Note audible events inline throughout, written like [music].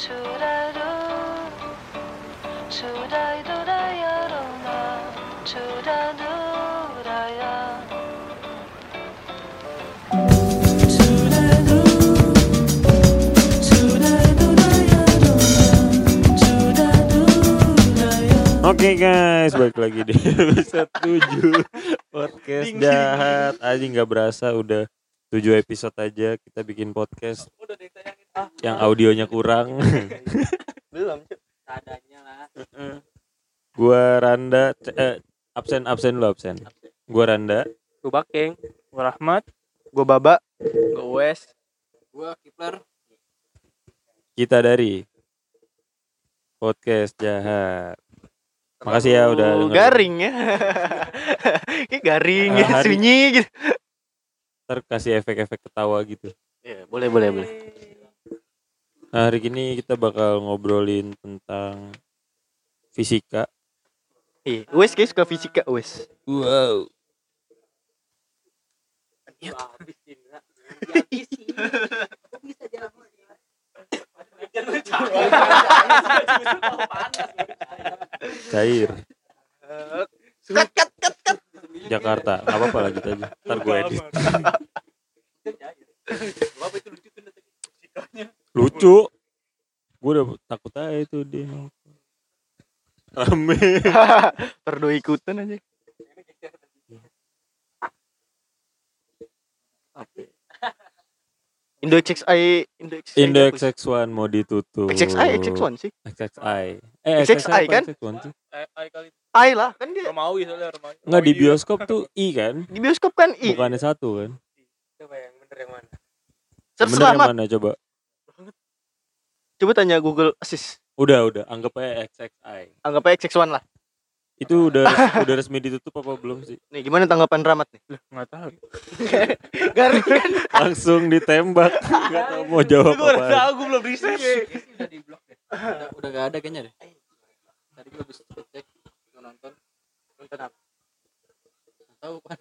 Oke guys, balik lagi di episode 7 podcast jahat. Aja nggak berasa udah 7 episode aja kita bikin podcast. Udah ah. yang audionya kurang. [laughs] Belum, Cuk. Adanya lah. Gua Randa eh, absen absen lu absen. Gua Randa. Gue Bakeng, gue Rahmat, gue Baba, gue Wes, gue Kipler. Kita dari podcast jahat. Makasih ya udah dengerin. garing ya. [laughs] Kayak garing ya, sunyi gitu. Ntar kasih efek-efek ketawa gitu. Ya, boleh, boleh, boleh. Nah, hari ini kita bakal ngobrolin tentang fisika. Iya, Wes kayak suka fisika, Wes. Wow. Cair. Cut, cut, cut, cut. Jakarta. Gak apa-apa lah gitu aja. Ntar gue edit. [laughs] Lucu. Gue udah takut aja itu dia. Rame. [laughs] Terdo ikutan aja. Indo XXI Indo XXI Indo apa sih? XX1 mau ditutup. XXI XX1 sih XXI. Eh, XXI XXI kan? XX1 sih? I lah kan dia Romawi soalnya Romawi. Enggak di bioskop tuh I kan? di bioskop kan I Bukannya satu kan? Coba yang bener yang mana? Bener yang selamat mana coba? Coba tanya Google Assist Udah, udah. Anggap aja XXI. anggap aja XX1 lah Itu udah res- udah resmi ditutup apa belum sih? nih gimana tanggapan Ramat nih Enggak tahu. [laughs] garing kan Langsung ditembak. Enggak tahu mau jawab gue apa. tahu gue belum riset udah di blok deh. Udah, udah gak ada kayaknya deh. Tadi gue habis cek nonton. Nonton apa? Tahu kan.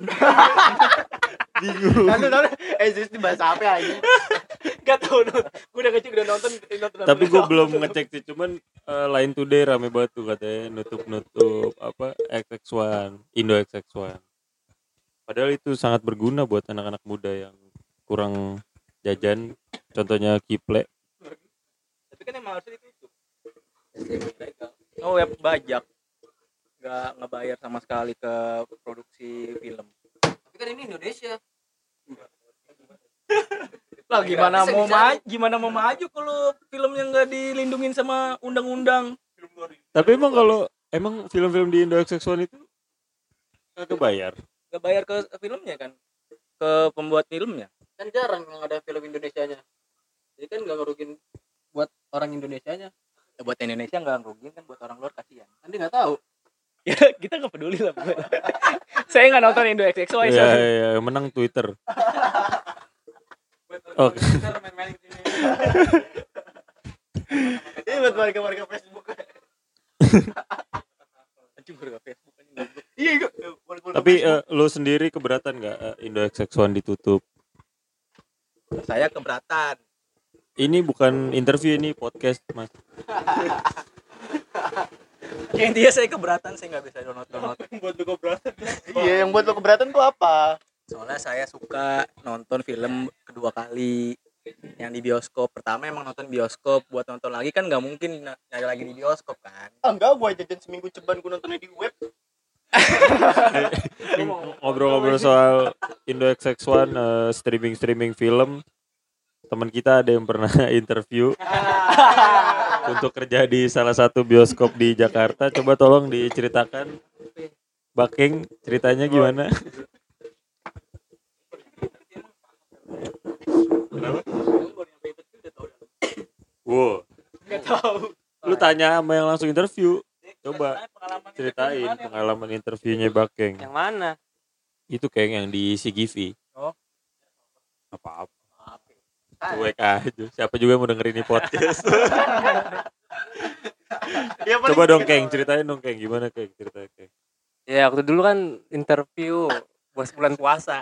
Bingung. Tahu tahu eh jadi bahasa apa ya ini [laughs] Gak tahu nonton. Gue udah ngecek udah nonton nonton. Tapi gue belum ngecek sih, cuman eh, Line Today rame banget tuh katanya nutup-nutup apa XX1, Indo XX1. Padahal itu sangat berguna buat anak-anak muda yang kurang jajan. Contohnya Kiple. Tapi kan emang harusnya ditutup. Oh web bajak. Gak ngebayar sama sekali ke produksi film. Tapi kan ini Indonesia. [laughs] Lah gimana Bisa mau maju? Gimana mau maju kalau filmnya nggak dilindungin sama undang-undang? Tapi emang kalau emang film-film di Indo XX1 itu kagak bayar. Gak bayar ke filmnya kan? Ke pembuat filmnya. Kan jarang yang ada film Indonesianya. Jadi kan nggak ngerugin buat orang Indonesianya. Ya, buat Indonesia nggak ngerugin kan buat orang luar kasihan. Kan dia nggak tahu. Ya kita nggak peduli lah. Saya nggak nonton Indo XXO Iya, iya, menang Twitter. Oke. ini buat warga warga Facebook Anjing harga Facebook iya warga Tapi eh, lu sendiri keberatan nggak eh, Indo XX1 ditutup? Saya keberatan. Ini bukan interview ini podcast, Mas. [laughs] [laughs] Ya, intinya saya keberatan saya nggak bisa nonton nonton. buat lo keberatan. Iya yang buat lo keberatan tuh apa? Soalnya saya suka nonton film kedua kali yang di bioskop. Pertama emang nonton bioskop buat nonton lagi kan nggak mungkin nyari lagi di bioskop kan? Ah enggak gue jajan seminggu ceban gue nontonnya di web. [laughs] Ngobrol-ngobrol soal Indo XX1 eh, streaming-streaming film. Teman kita ada yang pernah [laughs] interview untuk kerja di salah satu bioskop di Jakarta. Coba tolong diceritakan. Bakeng ceritanya gimana? Wow, tahu lu tanya sama yang langsung interview. Coba pengalaman ceritain pengalaman interviewnya Bakeng. yang mana Itu kayak yang di CGV. Oh. Apa-apa. Cuek aja. Siapa juga yang mau dengerin ini podcast. [laughs] ya, Coba dong gitu. Keng, ceritain dong Keng. Gimana Keng? Ceritain Keng. ya waktu dulu kan interview bos bulan puasa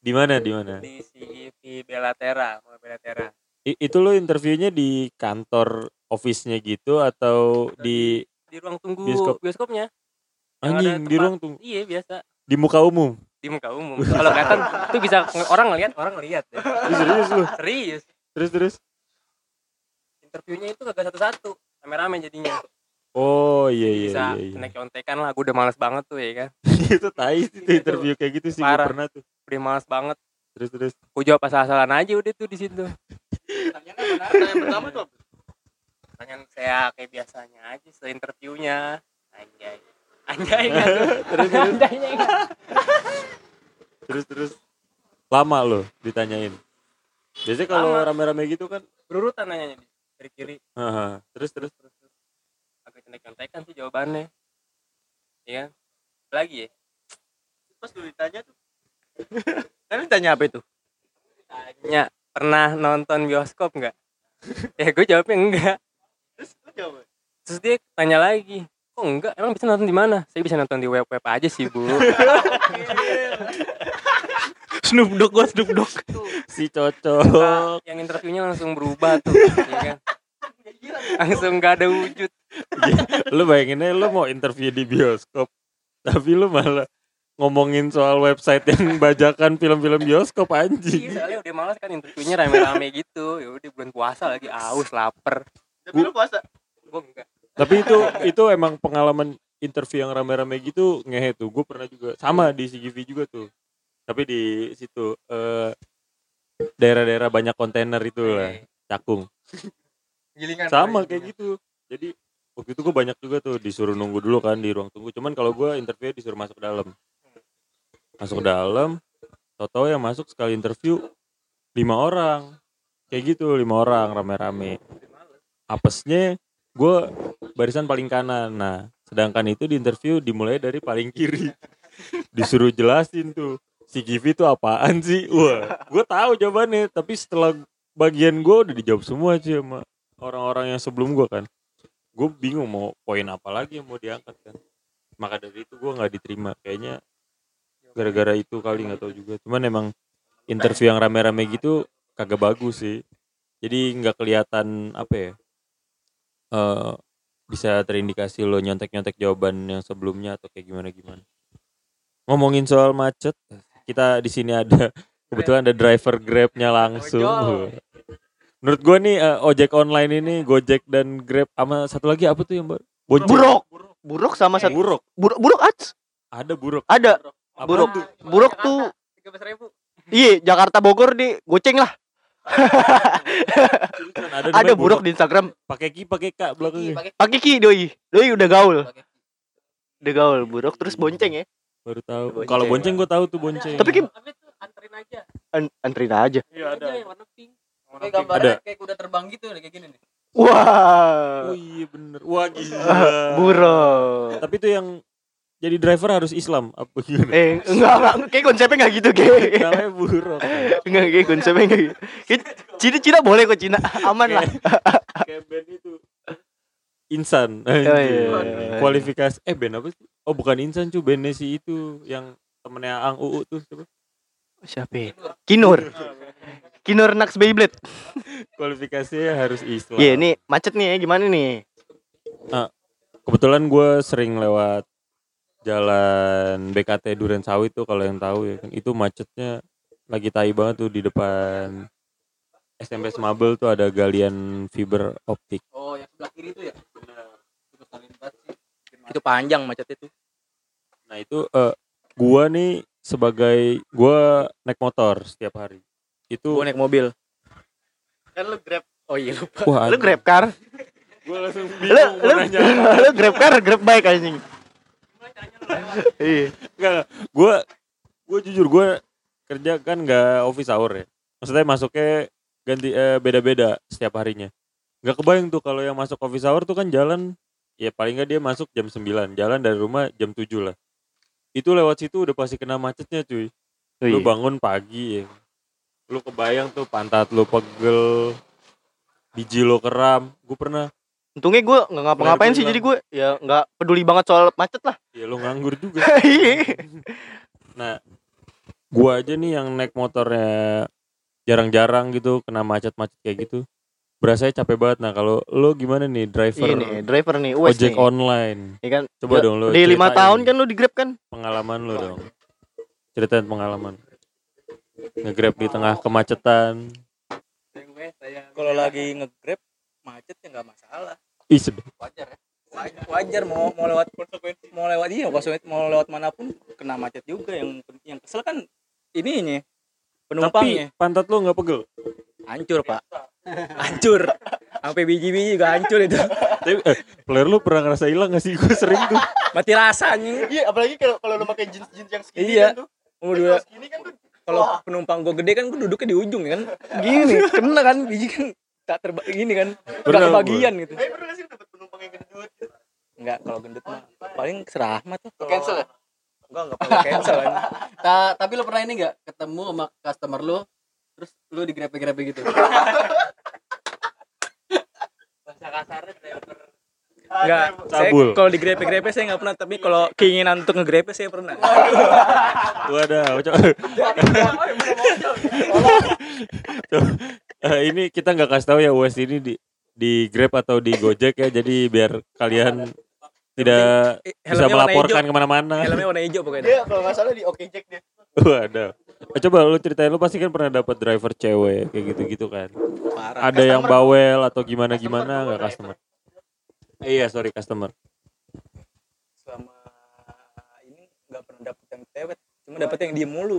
Di mana? Di mana? di CGV Belatera Belatera I- itu lo interviewnya di kantor office-nya gitu atau di di ruang tunggu Bioskop. bioskopnya anjing di ruang tunggu iya biasa di muka umum di muka umum. Kalau kelihatan tuh bisa orang ngelihat orang ngelihat ya. Serius lu? Serius. Terus terus? Interviewnya itu kagak satu-satu. Rame-rame jadinya. Oh iya iya bisa iya, iya. naik contekan lah. Gue udah males banget tuh ya kan? [laughs] Itu tai sih tuh interview kayak gitu sih gue Parah. pernah tuh. Udah males banget. Terus terus? Gue jawab asal-asalan aja udah tuh di situ. Pertanyaan pertama tuh pertanyaan saya kayak biasanya aja setelah interviewnya anjay anjay tuh [laughs] terus terus. Anjaynya terus terus. Lama lo ditanyain. Biasanya kalau rame-rame gitu kan berurutan nanyanya dari kiri. Terus terus. Terus terus. Agak contek-contekan sih jawabannya. Iya kan? lagi ya? Pas dulu ditanya tuh. [laughs] Kan ditanya apa itu? tanya pernah nonton bioskop nggak? [laughs] Ya gue jawabnya enggak. Terus lu jawab. terus dia tanya lagi kok enggak. Emang bisa nonton di mana? Saya bisa nonton di web web aja sih bu. [laughs] Snoop Dogg gua Snoop Dogg. si cocok. Yang interviewnya langsung berubah tuh ya kan? [laughs] Langsung gak ada wujud. Lu bayangin aja lu mau interview di bioskop tapi lu malah ngomongin soal website yang bajakan film-film bioskop Iya, anjing soalnya udah males kan interviewnya rame-rame gitu. Ya udah bulan puasa lagi. Aus lapar. Tapi lu puasa. gue enggak tapi itu itu emang pengalaman interview yang rame-rame gitu ngehe tuh. Gue pernah juga sama di CGV juga tuh. Tapi di situ eh, daerah-daerah banyak kontainer itu lah cakung. Gilingan sama kayak gitu. Jadi waktu itu gue banyak juga tuh disuruh nunggu dulu kan di ruang tunggu. Cuman kalau gue interview disuruh masuk ke dalam. Masuk ke dalam tau yang masuk sekali interview lima orang. Kayak gitu lima orang rame-rame. Apesnya gue barisan paling kanan. Nah sedangkan itu di interview dimulai dari paling kiri. Disuruh jelasin tuh si Givi itu apaan sih? Wah gue tahu jawabannya tapi setelah bagian gue udah dijawab semua sih sama orang-orang yang sebelum gue kan. Gue bingung mau poin apa lagi yang mau diangkat kan. Maka dari itu gue nggak diterima. Kayaknya gara-gara itu kali nggak tahu juga. Cuman emang interview yang rame-rame gitu kagak bagus sih. Jadi nggak kelihatan apa ya eh bisa terindikasi lo nyontek-nyontek jawaban yang sebelumnya atau kayak gimana gimana ngomongin soal macet kita di sini ada kebetulan ada driver grabnya langsung menurut gua nih eh, ojek online ini gojek dan grab sama satu lagi apa tuh yang baru Bonceng. Buruk. Buruk sama satu. buruk Buruk buruk ats. ada buruk Ada. Buruk. tuh? Buruk tuh. Iya, Jakarta Bogor di goceng lah. Ada, Ada buruk di Instagram. pakai ki pakai kak belakangnya Pakai ki doi. Doi udah gaul. Udah gaul buruk terus bonceng ya. baru tahu Bonceng. kalau bonceng gua tahu tuh bonceng Tapi Ki tapi tuh anterin aja an- antrin aja. iya ada yang warna pink Kayak gambarnya Ada. kayak kuda terbang gitu kayak gini nih. oh Wah. iya bener wah gila [laughs] Buruk. tapi itu yang jadi driver harus Islam apa gimana Eh, enggak, enggak, kayak konsepnya enggak gitu, kayak. namanya buruk Enggak, kayak konsepnya enggak gitu. Kayak Cina Cina boleh kok Cina, aman lah. kayak band itu Insan Oh, iya, anjir. iya. kualifikasi eh band apa sih oh bukan Insan cu bandnya si itu yang temennya Ang Uu tuh siapa Siapa? Kinur. Kinur Nax Beyblade. kualifikasinya harus Islam Iya, ini macet nih, gimana nih? kebetulan gue sering lewat jalan BKT Duren Sawit tuh kalau yang tahu ya kan itu macetnya lagi tai banget tuh di depan SMP Smabel tuh ada galian fiber optik Oh, yang sebelah kiri itu ya. Benar. Itu sih. Itu panjang macet itu. nah itu eh, gua nih sebagai gua naik motor setiap hari itu Gua naik mobil. Kan lu Grab. Oh iya lupa. wah Lu Grab car. gue langsung Lu bingung lu, nanya [laughs] lu Grab car, Grab bike anjing. Iya. Enggak, gue gue jujur gue kerja kan nggak office hour ya. Maksudnya masuknya ganti eh, beda-beda setiap harinya. Nggak kebayang tuh kalau yang masuk office hour tuh kan jalan ya paling nggak dia masuk jam 9, jalan dari rumah jam 7 lah. Itu lewat situ udah pasti kena macetnya cuy. Oh, Lu iya. bangun pagi ya. Lu kebayang tuh pantat lu pegel, biji lo keram. Gue pernah, Untungnya gue nggak ngapa-ngapain sih, jadi gue ya nggak peduli banget soal macet lah. ya lu nganggur juga. [laughs] Iya. Nah, gua aja nih yang naik motornya jarang-jarang gitu kena macet-macet kayak gitu. Berasanya capek banget. Nah, kalau lo gimana nih driver Ini driver nih, Wes ojek nih. online? Iya kan? Coba Ya, dong lo Di lima tahun kan lu di Grab kan? pengalaman lo dong. Ceritain pengalaman. Nge-grab di tengah kemacetan. Kalau lagi nge-grab macet ya nggak masalah. Ih, sedih. Wajar ya. Wajar, wajar mau mau lewat mau lewat iya konsekuensi mau lewat mana pun kena macet juga yang yang kesel kan ininya penumpangnya Tapi pantat lo nggak pegel. hancur pak hancur sampai biji-biji juga hancur itu Tapi eh, player lu pernah ngerasa hilang gak sih? Gue sering tuh. mati rasanya Iya, apalagi kalau kalau lu pakai jeans jeans yang skinny Iya. kan tuh. udah Skinny kan tuh kalau penumpang gue gede kan gue duduknya di ujung ya kan gini kena kan biji kan tak terba gini kan Bener, nggak kebagian gitu. Eh, pernah gak sih dapat penumpang yang gendut? nggak kalau gendut mah paling serahmat tuh. Kalau- Cancel ya? enggak enggak perlu cancel kan Ta- tapi lo pernah ini nggak ketemu sama customer lo terus lo di grepe grepe gitu? Bahasa kasarnya driver. Enggak saya Cabul. kalau di grepe grepe saya nggak pernah tapi kalau keinginan untuk ngegrepe saya pernah. Waduh, [laughs] coba. [laughs] Eh, ini kita nggak kasih tahu ya West ini di di Grab atau di Gojek ya. Jadi biar kalian tidak Eh, bisa helmnya warna melaporkan ke mana-mana. helmnya warna hijau pokoknya Dia kalau nggak salah di Oke Jack dia. Waduh. Eh, coba lu ceritain lu pasti kan pernah dapat driver cewek kayak gitu-gitu kan. parah Ada yang bawel atau gimana-gimana nggak customer? Eh, iya, sorry customer. selama ini nggak pernah dapet yang cewek cuma dapet yang diem mulu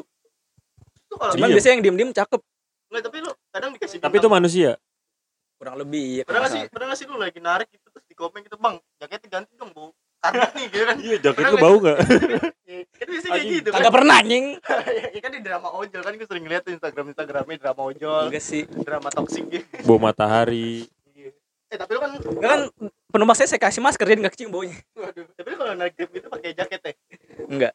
Itu kalau cuman Diem. biasanya yang diem diem cakep Nggak, tapi lu kadang dikasih Tapi itu manusia. kurang lebih ya pernah nggak sih pernah sih lu lagi narik gitu terus di komen gitu bang jaketnya ganti dong bau karbit nih gitu kan. Iya, jaket lu bau nggak? [laughs] Iya, kan biasanya kayak gitu kan kagak pernah anjing. [laughs] Ya kan di drama ojol kan gue sering lihat instagram instagramnya drama ojol enggak sih. drama toksik gitu. Bau matahari. eh tapi lu kan enggak kan penumpang saya saya kasih masker dia nggak kecium baunya. Tapi lu kalau naik grab gitu pakai jaket ya? Enggak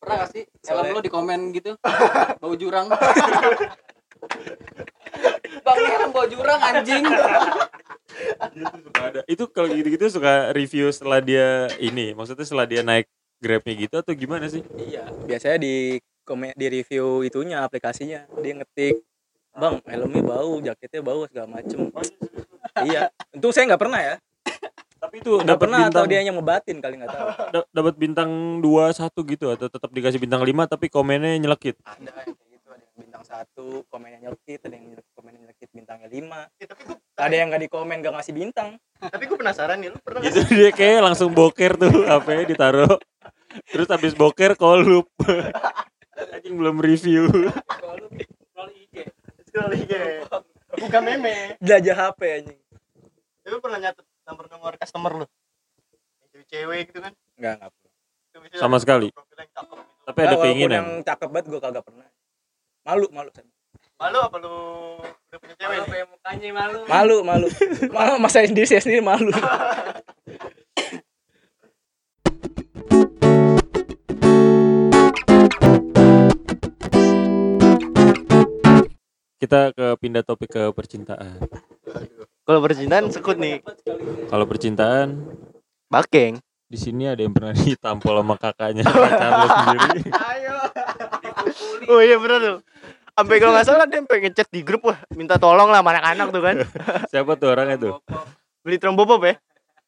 pernah gak sih? Soalnya- helm lo di komen gitu. [laughs] Bau jurang bang helm bau jurang anjing. Suka ada. Itu kalau gitu-gitu suka review setelah dia ini, maksudnya setelah dia naik Grabnya gitu atau gimana sih? iya. Biasanya di komen di review itunya aplikasinya. Dia ngetik bang helmnya bau jaketnya bau segala macem. Iya. Untung saya nggak pernah ya. Tapi itu nggak pernah bintang atau dia yang ngebatin kali nggak tahu. Da- dapat bintang 2 1 gitu atau tetap dikasih bintang 5 tapi komennya nyelekit. ada satu komennya nyelkit ada yang komennya nyelekit bintangnya lima Eh, tapi gue ada yang nggak di komen nggak ngasih bintang tapi gue penasaran nih lu pernah nggak Itu dia kayak langsung boker tuh HP-nya ditaruh. Terus habis boker kolup. [laughs] Anjing belum review. scroll IG bukan meme jelajah HP anjing tapi lu pernah nyatet nomor nomor customer lu cewek gitu kan nggak nggak Itu biasanya Sama sekali. gitu. Tapi ada walaupun keinginan. yang cakep banget gue kagak pernah malu malu. Malu apa lu udah punya cewek malu nih? mukanya malu? Malu malu. [laughs] Malu mas saya sendiri saya sendiri malu. Kita ke pindah topik ke percintaan. kalau percintaan sekut nih. Kalau percintaan bakeng. di sini ada yang pernah ditampol sama kakaknya pacar lo sendiri. [laughs] [laughs] oh iya bener tuh sampai kalau nggak salah dia sampai ngechat di grup wah minta tolong lah sama anak-anak tuh kan [laughs] Siapa tuh orangnya tuh? beli trombopop ya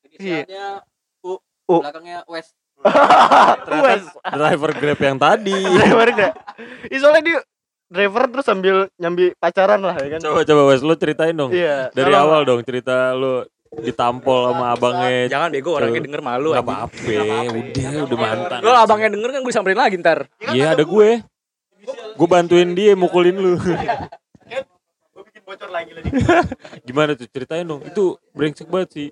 inisialnya U U. belakangnya West [laughs] Wes Driver Grab yang tadi. driver Ih, soalnya dia driver terus sambil nyambi pacaran lah ya kan Coba coba Wes lu ceritain dong. iya Dari tolong. awal dong cerita lu ditampol sama abangnya. jangan bego orangnya denger malu Gak apa-apa, udah udah mantan. lo abangnya denger kan gue samperin lagi ntar Iya ada gue. Gue bantuin dia mukulin lu. gue bikin bocor lagi lagi [laughs] Gimana tuh ceritain dong. Itu brengsek banget sih.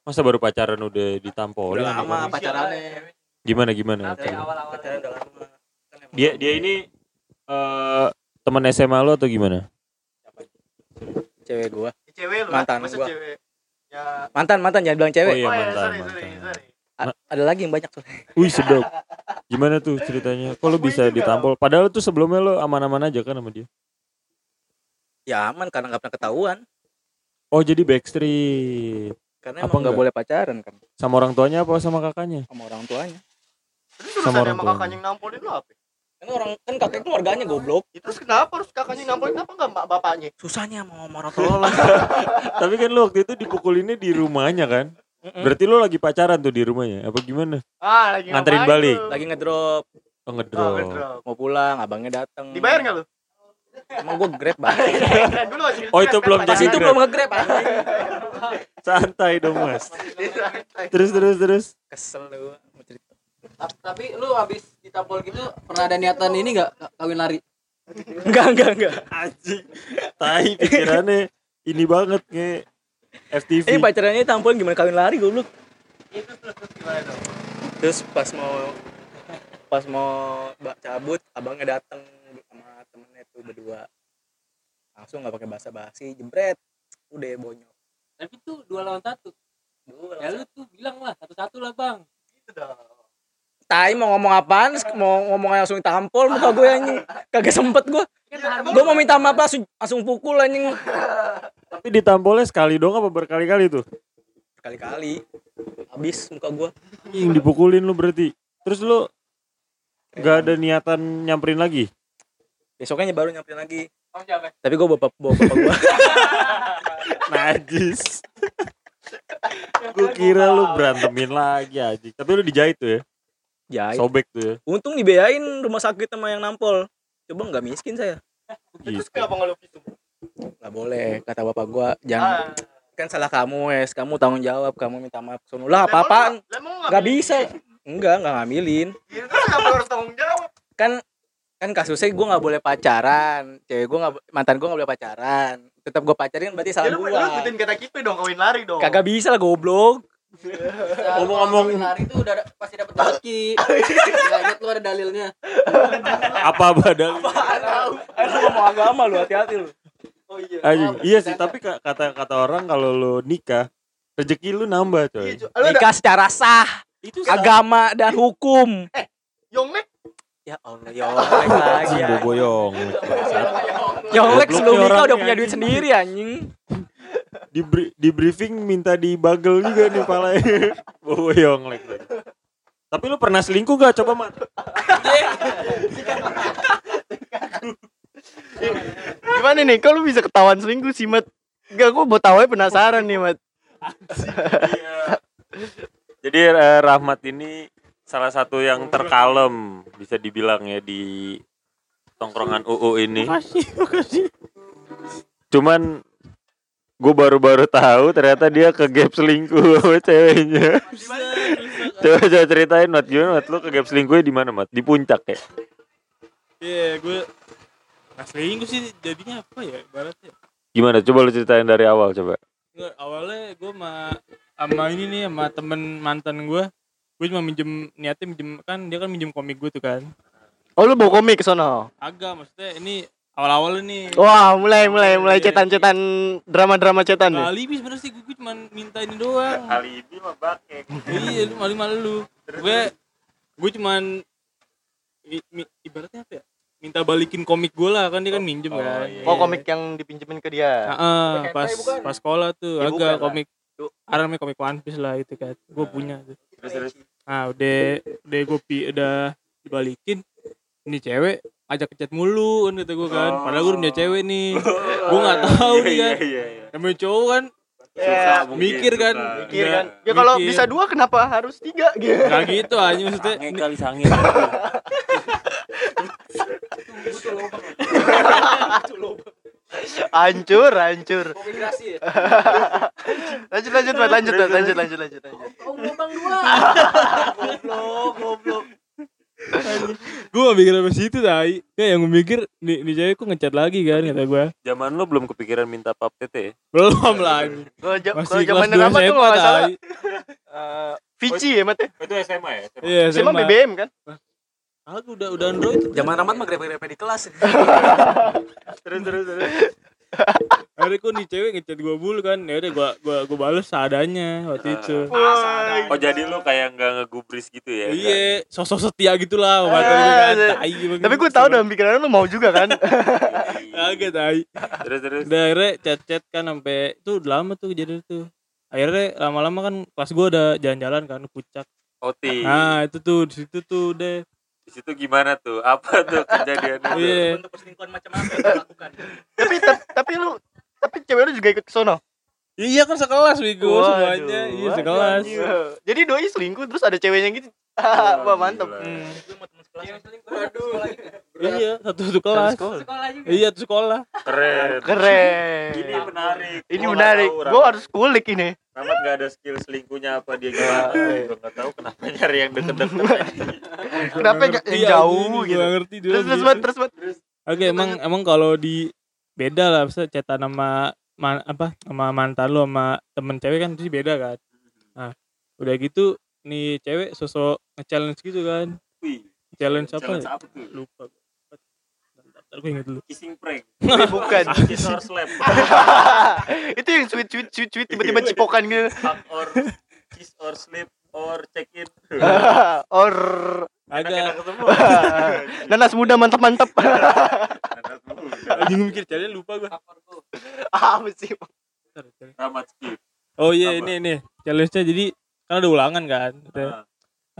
Masa baru pacaran udah ditampolin? udah lama pacarannya Gimana gimana? dari awal-awal pacaran udah lama Dia dia ini eh teman SMA lu atau gimana? cewek gua cewek lu Mantan gua. cewek ya mantan mantan jangan bilang cewek Oh iya oh, ya, mantan sorry, sorry, mantan. sorry. A- ada lagi yang banyak soalnya Wih sedap. [laughs] Gimana tuh ceritanya? Kok lu bisa ditampol? Padahal tuh sebelumnya lu aman-aman aja kan sama dia. ya aman karena nggak pernah ketahuan Oh jadi backstreet. karena Apa emang nggak enggak? boleh pacaran kan Sama orang tuanya apa sama kakaknya? sama orang tuanya Terus Sama orang sama tuanya. kakaknya yang nampolin lu apa? kan orang kan kakek keluarganya goblok itu terus kenapa harus kakaknya nampolin kenapa enggak mbak bapaknya susahnya mau marah tolol [laughs] Tapi kan lu waktu itu dipukulinnya di rumahnya kan? Berarti lu lagi pacaran tuh di rumahnya? Apa gimana? ah lagi Nganterin balik. lagi ngedrop Oh Oh, ngedrop. ngedrop. mau pulang abangnya datang dibayar nggak lu emang gue grab banget Keren [laughs] dulu masih Oh, itu belum pas jadi itu belum nge-grab anjing. [laughs] Santai dong mas. Terus terus terus. kesel lu mau cerita Ta- Tapi lu habis ditampol gitu pernah ada niatan ini enggak kawin lari? enggak enggak enggak Anjing. Tai pikirannya ini banget nge FTV. eh pacarannya tampon gimana kawin lari goblok terus pas mau pas mau cabut abangnya datang sama temennya tuh berdua langsung nggak pakai basa basi jebret udah bonyok Tapi tuh dua lawan satu. Ya lu tuh bilang lah satu-satu lah bang. Tai mau ngomong apaan? Mau ngomong langsung tampol muka gue anjing. Kagak sempet gue. Gue mau minta maaf langsung, langsung pukul anjing. Tapi ditampolnya sekali dong apa berkali-kali tuh? Kali-kali habis muka gue. Yang dipukulin lu berarti. Terus lu nggak ada niatan nyamperin lagi? Besoknya baru nyamperin lagi. Tapi gue bawa bawa bapak gue. [laughs] Najis. Gue kira lu berantemin lagi aja. Tapi lu dijahit tuh ya? Jahit. Sobek tuh ya? Untung dibiayain rumah sakit sama yang nampol. Coba nggak miskin saya. terus Gitu. kenapa nggak lu gitu Nggak boleh kata bapak gue. Jangan Ah. kan salah kamu wes. Kamu tanggung jawab. Kamu minta maaf. Sono lah apa apaan? Emang Nggak bisa. Enggak nggak ngambilin. Ya, harus tanggung jawab kan kan kasusnya gue nggak boleh pacaran cewek gue nggak mantan gue nggak boleh pacaran tetap gue pacarin berarti ya salah lu, gue lu ikutin kata kita dong kawin lari dong kagak bisa lah goblok Ngomong-ngomong- kawin lari tuh udah pasti dapat. Enggak ingat lu ada dalilnya. Apa badal? lu ngomong agama lu hati-hati lu Anjing. Iya sih, tapi ka- kata kata orang kalau lu nikah rezeki lu nambah Iya, coy. lu ada nikah secara sah Itu agama dan hukum Yonglek ya Allah ya Allah lagi ya boboyong. Yonglek Goblok sebelum nikah udah punya duit sendiri anjing Di bri- di briefing minta dibagel juga nih palanya. boboyong lagi. Tapi lu pernah selingkuh gak? Coba mat. Gimana nih kalau bisa ketahuan selingkuh sih mat Gak, gue mau tahu aja penasaran nih, Mat. Jadi eh, Rahmat ini salah satu yang terkalem bisa dibilang ya di tongkrongan UU ini. Cuman gue baru-baru tahu ternyata dia ke gap selingkuh sama [laughs] ceweknya. coba coba ceritain Mat gimana Mat lu ke gap selingkuhnya di mana Mat? Di puncak ya? Iya, gue nggak selingkuh sih jadinya apa ya ibaratnya. Gimana? Coba lu ceritain dari awal coba. Nggak, awalnya gue sama sama ini nih sama temen mantan gue gue cuma minjem niatnya minjem kan dia kan minjem komik gue tuh kan Oh, lu bawa komik ke sono. agak maksudnya ini awal-awal nih Wah, mulai mulai mulai cetan-cetan drama-drama cetan nih. alibi sebenarnya sih gue cuma minta ini doang Alibi mah bakek. iya lu malu malu lu gue gue cuman i- mi- ibaratnya apa ya minta balikin komik gue lah kan dia kan minjem kan. Oh, komik yang dipinjemin ke dia. Heeh, pas pas sekolah tuh Ya, agak bukan komik namanya komik One Piece lah itu kan gue punya tuh. Terus terus. nah udah udah gue pi udah dibalikin ini cewek ajak kecet mulu kan kata gue kan. Padahal gue udah punya cewek nih. Gue nggak tahu nih kan. Iya iya. namanya cowok kan Ya, mikir kan. Mikir kan. Ya kalau bisa dua kenapa harus tiga? Gitu. nggak gitu aja maksudnya. Sange kali sange. [laughs] Hancur, hancur. Migrasi ya. Lanjut lanjut. Lanjut, lanjut, lanjut, lanjut, lanjut. Oh, gelombang dua. Goblok, goblok. gue gak mikir sampai situ tai kayak yang gue mikir nih, nih cewek kok ngechat lagi kan kata gue Zaman lu belum kepikiran minta pap tete ya? belum lagi masih zaman kelas dua tuh SMA salah tai eh, Vici ya, Mat. ya? Itu SMA ya? SMA BBM kan? Aku udah udah android. Zaman ramat mah grepe-grepe di kelas. [laughs] Terus terus terus. akhirnya kok nih cewek ngechat gue mulu kan. Ya udah gue gue gue bales seadanya waktu itu. Wah, Oh jadi lu kayak nggak ngegubris gitu ya? iya sosok setia gitu lah Eh, gue kan. iya. tai Tapi gue tahu dalam pikiran lu mau juga kan? [laughs] agak tai. Terus terus. udah akhirnya chat chat kan sampai itu udah lama tuh kejadian itu. Akhirnya lama-lama kan kelas gue ada jalan-jalan kan ke puncak Oti. nah itu tuh di situ tuh deh Di situ gimana tuh? Apa tuh kejadian itu? Iya. Bentuk perselingkuhan macam apa yang lakukan? tapi tapi, lu tapi cewek lu juga ikut ke sono Iya kan sekelas Wigo semuanya. Iya sekelas. jadi doi selingkuh terus ada ceweknya gitu wah mantap gila. Hmm. Gue mau teman sekelas. Waduh. Iya satu satu kelas. Sekolah juga. Iya satu sekolah. Keren. keren Ini menarik. ini Gua menarik gua harus kulik ini Rahmat nggak ada skill selingkuhnya apa dia gimana? Iya. Gue nggak tahu kenapa nyari yang deket-deket. kenapa yang jauh anjing, gitu Gua ngerti dulu. terus terus terus. Oke, emang emang kalau di beda lah, misalnya cetak nama man, apa sama mantan lu sama temen cewek kan pasti beda kan. Nah, udah gitu nih cewek sosok nge-challenge gitu kan. Wih, Challenge apa? challenge ya? apa tuh? Lupa. Gue inget dulu. Kissing prank. [laughs] Bukan Kiss or slap. itu yang sweet sweet sweet sweet tiba-tiba cipokan gitu Hug or kiss or slip or check in. [laughs] or Agak [laughs] nanas muda mantap mantap Enak muda. anjing mikir challenge lupa gua. apa sih. Rahmat skip. Oh iya Apa? ini ini challenge-nya jadi kan ada ulangan kan. Ah.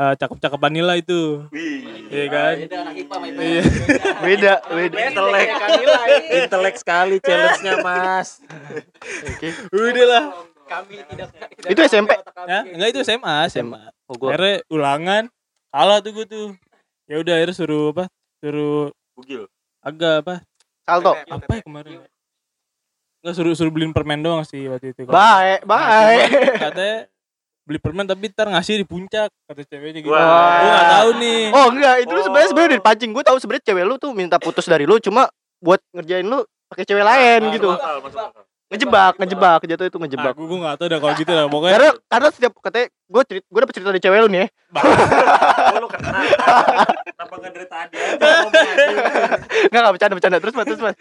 Eh, cakep-cakepan nila itu. Wih. Iya kan? Beda anak IPA sama IPA. Iya. beda beda Intelek. Intelek sekali challenge-nya, Mas. Udah lah. Kami tidak Itu SMP? Ya, enggak itu SMA, SMA. oh, gua Akhirnya ulangan kalah tuh gue tuh. Ya udah akhirnya suruh apa? Suruh Bugil. agak apa? salto Apa ya kemarin? Enggak suruh suruh beliin permen doang sih waktu itu. baik Nah, baik Katanya beli permen tapi ntar ngasih di puncak kata ceweknya gitu. Wah. Gue enggak tahu nih. oh enggak itu lu sebenarnya Oh. sebenarnya dari pancing gue tahu sebenarnya cewek lu tuh minta putus dari lu cuma buat ngerjain lu pakai cewek lain Ah, gitu Masuk akal, masuk akal. ngejebak ngejebak jatuh itu ngejebak Aku gue enggak tahu dah kalau gitu dah. Pokoknya karena karena setiap katanya gue cerita gue dapet cerita dari cewek lu nih ya [laughs] Oh, lu kenal. Kenapa nggak dari tadi aja ngomong aja? nggak nggak bercanda bercanda terus mas terus mas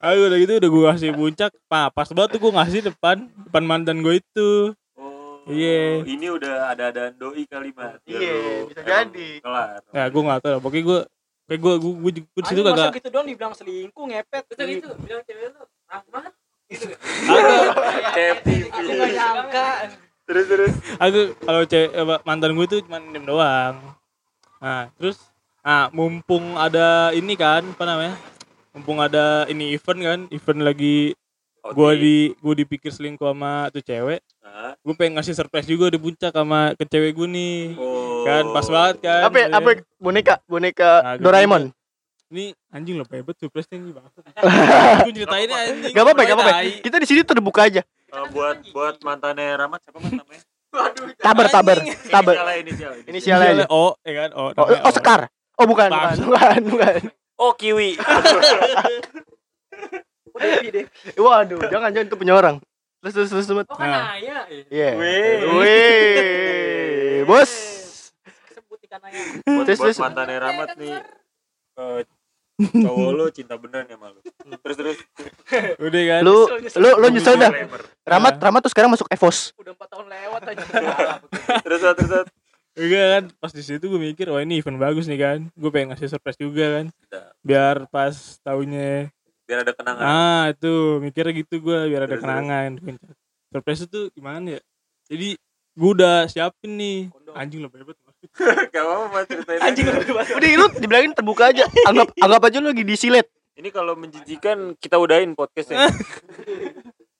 Ayo udah gitu udah gue kasih puncak. Nah, pas banget tuh gue ngasih depan depan mantan gue itu. Oh, Iya. Ini udah ada ada doi kali, Mat. Ya Iya, lu, bisa jadi. Kelar. Ya gue enggak tahu. Pokoknya gue kayak gue gue gue, gue di situ Anjing, masa kagak gitu doang dibilang selingkuh ngepet. Betul itu, bilang cewek lu Rahmat. Happy. Aku gak nyangka. Terus terus. aku kalau cewek apa, mantan gue tuh cuma diem doang nah terus nah mumpung ada ini kan apa namanya mumpung ada ini event kan event lagi gue di gue dipikir selingkuh sama tuh cewek Gue pengen ngasih surprise juga di puncak sama ke cewek gue nih oh. kan pas banget kan apa Iya. apa boneka boneka Nah. Doraemon ini anjing lo hebat surprise nih banget [laughs] gue ceritain anjing Gak apa-apa, gak apa-apa. Kita di sini terbuka aja. Eh, buat buat mantannya Rahmat siapa namanya? [laughs] Tabar, tabar, tabar. Inisialnya inisial. Ini. Inisialnya O ya kan Oh, namanya oh, Sekar. Oh, bukan, bukan, bukan, bukan. Oh, Kiwi. [laughs] Waduh, jangan jangan itu punya orang. Terus terus terus. terus. Oh kan Nah. Naya. Iya. Wih. Wih, bos. Sebut ikan. Buat, Terus, buat terus. mantannya Rahmat nih. eh, cowok lo cinta beneran ya malu. Terus terus. udah kan Lu lu lu nyesel dah. Ramat Ramat tuh sekarang masuk Evos. Udah 4 tahun lewat aja. [laughs] Terus terus terus. Enggak kan pas di situ gue mikir wah ini event bagus nih kan gue pengen ngasih surprise juga kan biar pas tahunnya Biar ada kenangan. ah itu mikirnya gitu gue biar ada Terus, kenangan di puncak. surprise itu gimana ya jadi gue udah siapin nih anjing lo hebat [laughs] Gak apa-apa ceritain. Anjing lu bebas. Udah lu dibilangin terbuka aja. Anggap anggap aja lu lagi disilet. Ini kalau menjijikan kita udahin podcastnya.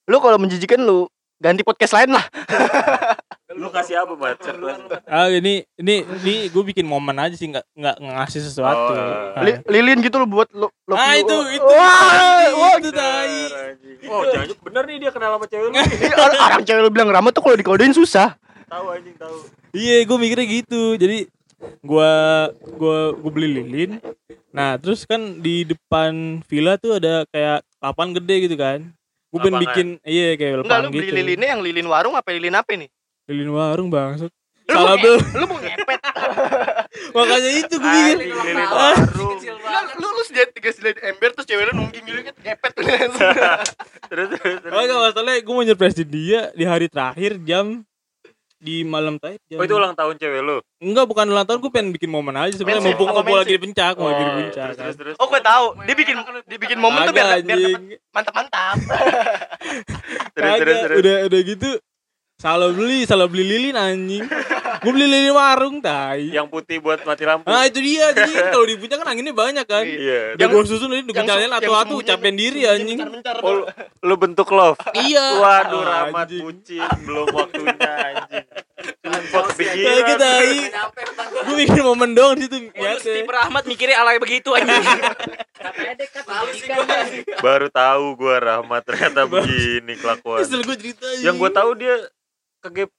Lu kalau menjijikan lu ganti podcast lain lah. [laughs] Lu kasih apa Mat? Surprise. ah ini ini ini gue bikin momen aja sih nggak nggak ngasih sesuatu Oh. Ah. Li- lilin gitu lu buat lu. lu ah itu itu Wah, wah, itu tai Oh, jangan bener nih dia kenal sama cewek lu. Ini orang, orang cewek lu bilang Ramat tuh kalau dikodein susah. Tahu anjing tahu. Iya, gue mikirnya gitu. Jadi gua gua gua beli lilin. Nah, terus kan di depan villa tuh ada kayak lapangan gede gitu kan. Gue pengen bikin iya kayak Enggak lapangan lu beli gitu. lilinnya yang lilin warung apa lilin apa nih? Lilin warung bangsat. Lu Salah mau bel. nge- Lu mau ngepet. [laughs] Makanya itu gue mikir. Anjing lilin Ah. warung. Kecil Lu lu sedia tiga sedia ember terus cewek lu nungging gitu kan ngepet. [laughs] Terus terus. terus. Oh, enggak masalahnya gue mau nyerpresin dia di hari terakhir jam di malam tadi jam Oh itu ulang tahun cewek lu. enggak bukan ulang tahun gue pengen bikin momen aja sebenarnya mumpung mensi? lagi di pencak mau lagi di Oh, pencak Terus kan. terus terus. Oh gue tahu. Dia bikin dia bikin momen tuh biar biar anjing. dapet mantap-mantap. [laughs] Terus terus terus. udah udah gitu salah beli salah beli lilin anjing Gue beli lilin warung tai. Yang putih buat mati lampu. Nah itu dia jadi [laughs] kalau di puncak kan anginnya banyak kan. Iya. Ya gue susun ini gue atu-atu yang sembunyi- capein diri anjing. Oh, lu, bentuk love. Iya. Waduh, Oh, Rahmat anjing. bucin, belum waktunya anjing. Kayak kepikiran. gitu tai. Gue bikin momen dong di situ. Lihat Steve. Rahmat mikirnya alay begitu [laughs] anjing. Baru tahu gua Rahmat ternyata begini kelakuan. Gue Yang gua tahu dia kegep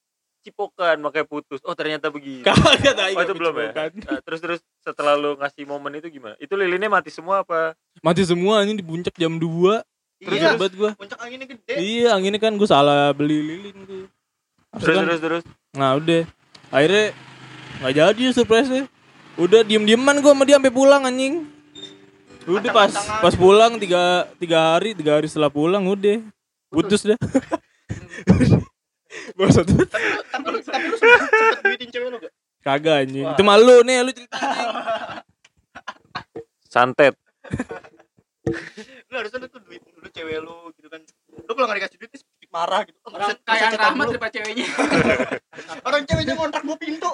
cipokan makanya putus. Oh, ternyata begini. Kagak tai. Oh, itu belum ya? Nah, terus terus setelah lu ngasih momen itu gimana? Itu lilinnya mati semua apa? Mati semua anjing di puncak jam 2. Terus Iya. gue. Puncak anginnya gede. Iya, anginnya kan gue salah beli lilin tuh. Harusnya Terus kan- terus terus. Nah udah Akhirnya nggak jadi surprise Udah diem-dieman gue sama dia sampai pulang anjing Udah pas pas pulang tiga, tiga hari tiga hari setelah pulang udah putus dah. [laughs] Bangsat. Tapi lu tapi lu sempet sempet duitin cewek lu gak? Kagak anjing. Itu malu nih lu cerita. Santet. Lu harusnya lu tuh duitin dulu cewek lu gitu kan. Lu kalau gak dikasih duit terus marah gitu. Orang kayak Rahmat lu. daripada ceweknya. [laughs] Orang ceweknya ngontrak gua pintu.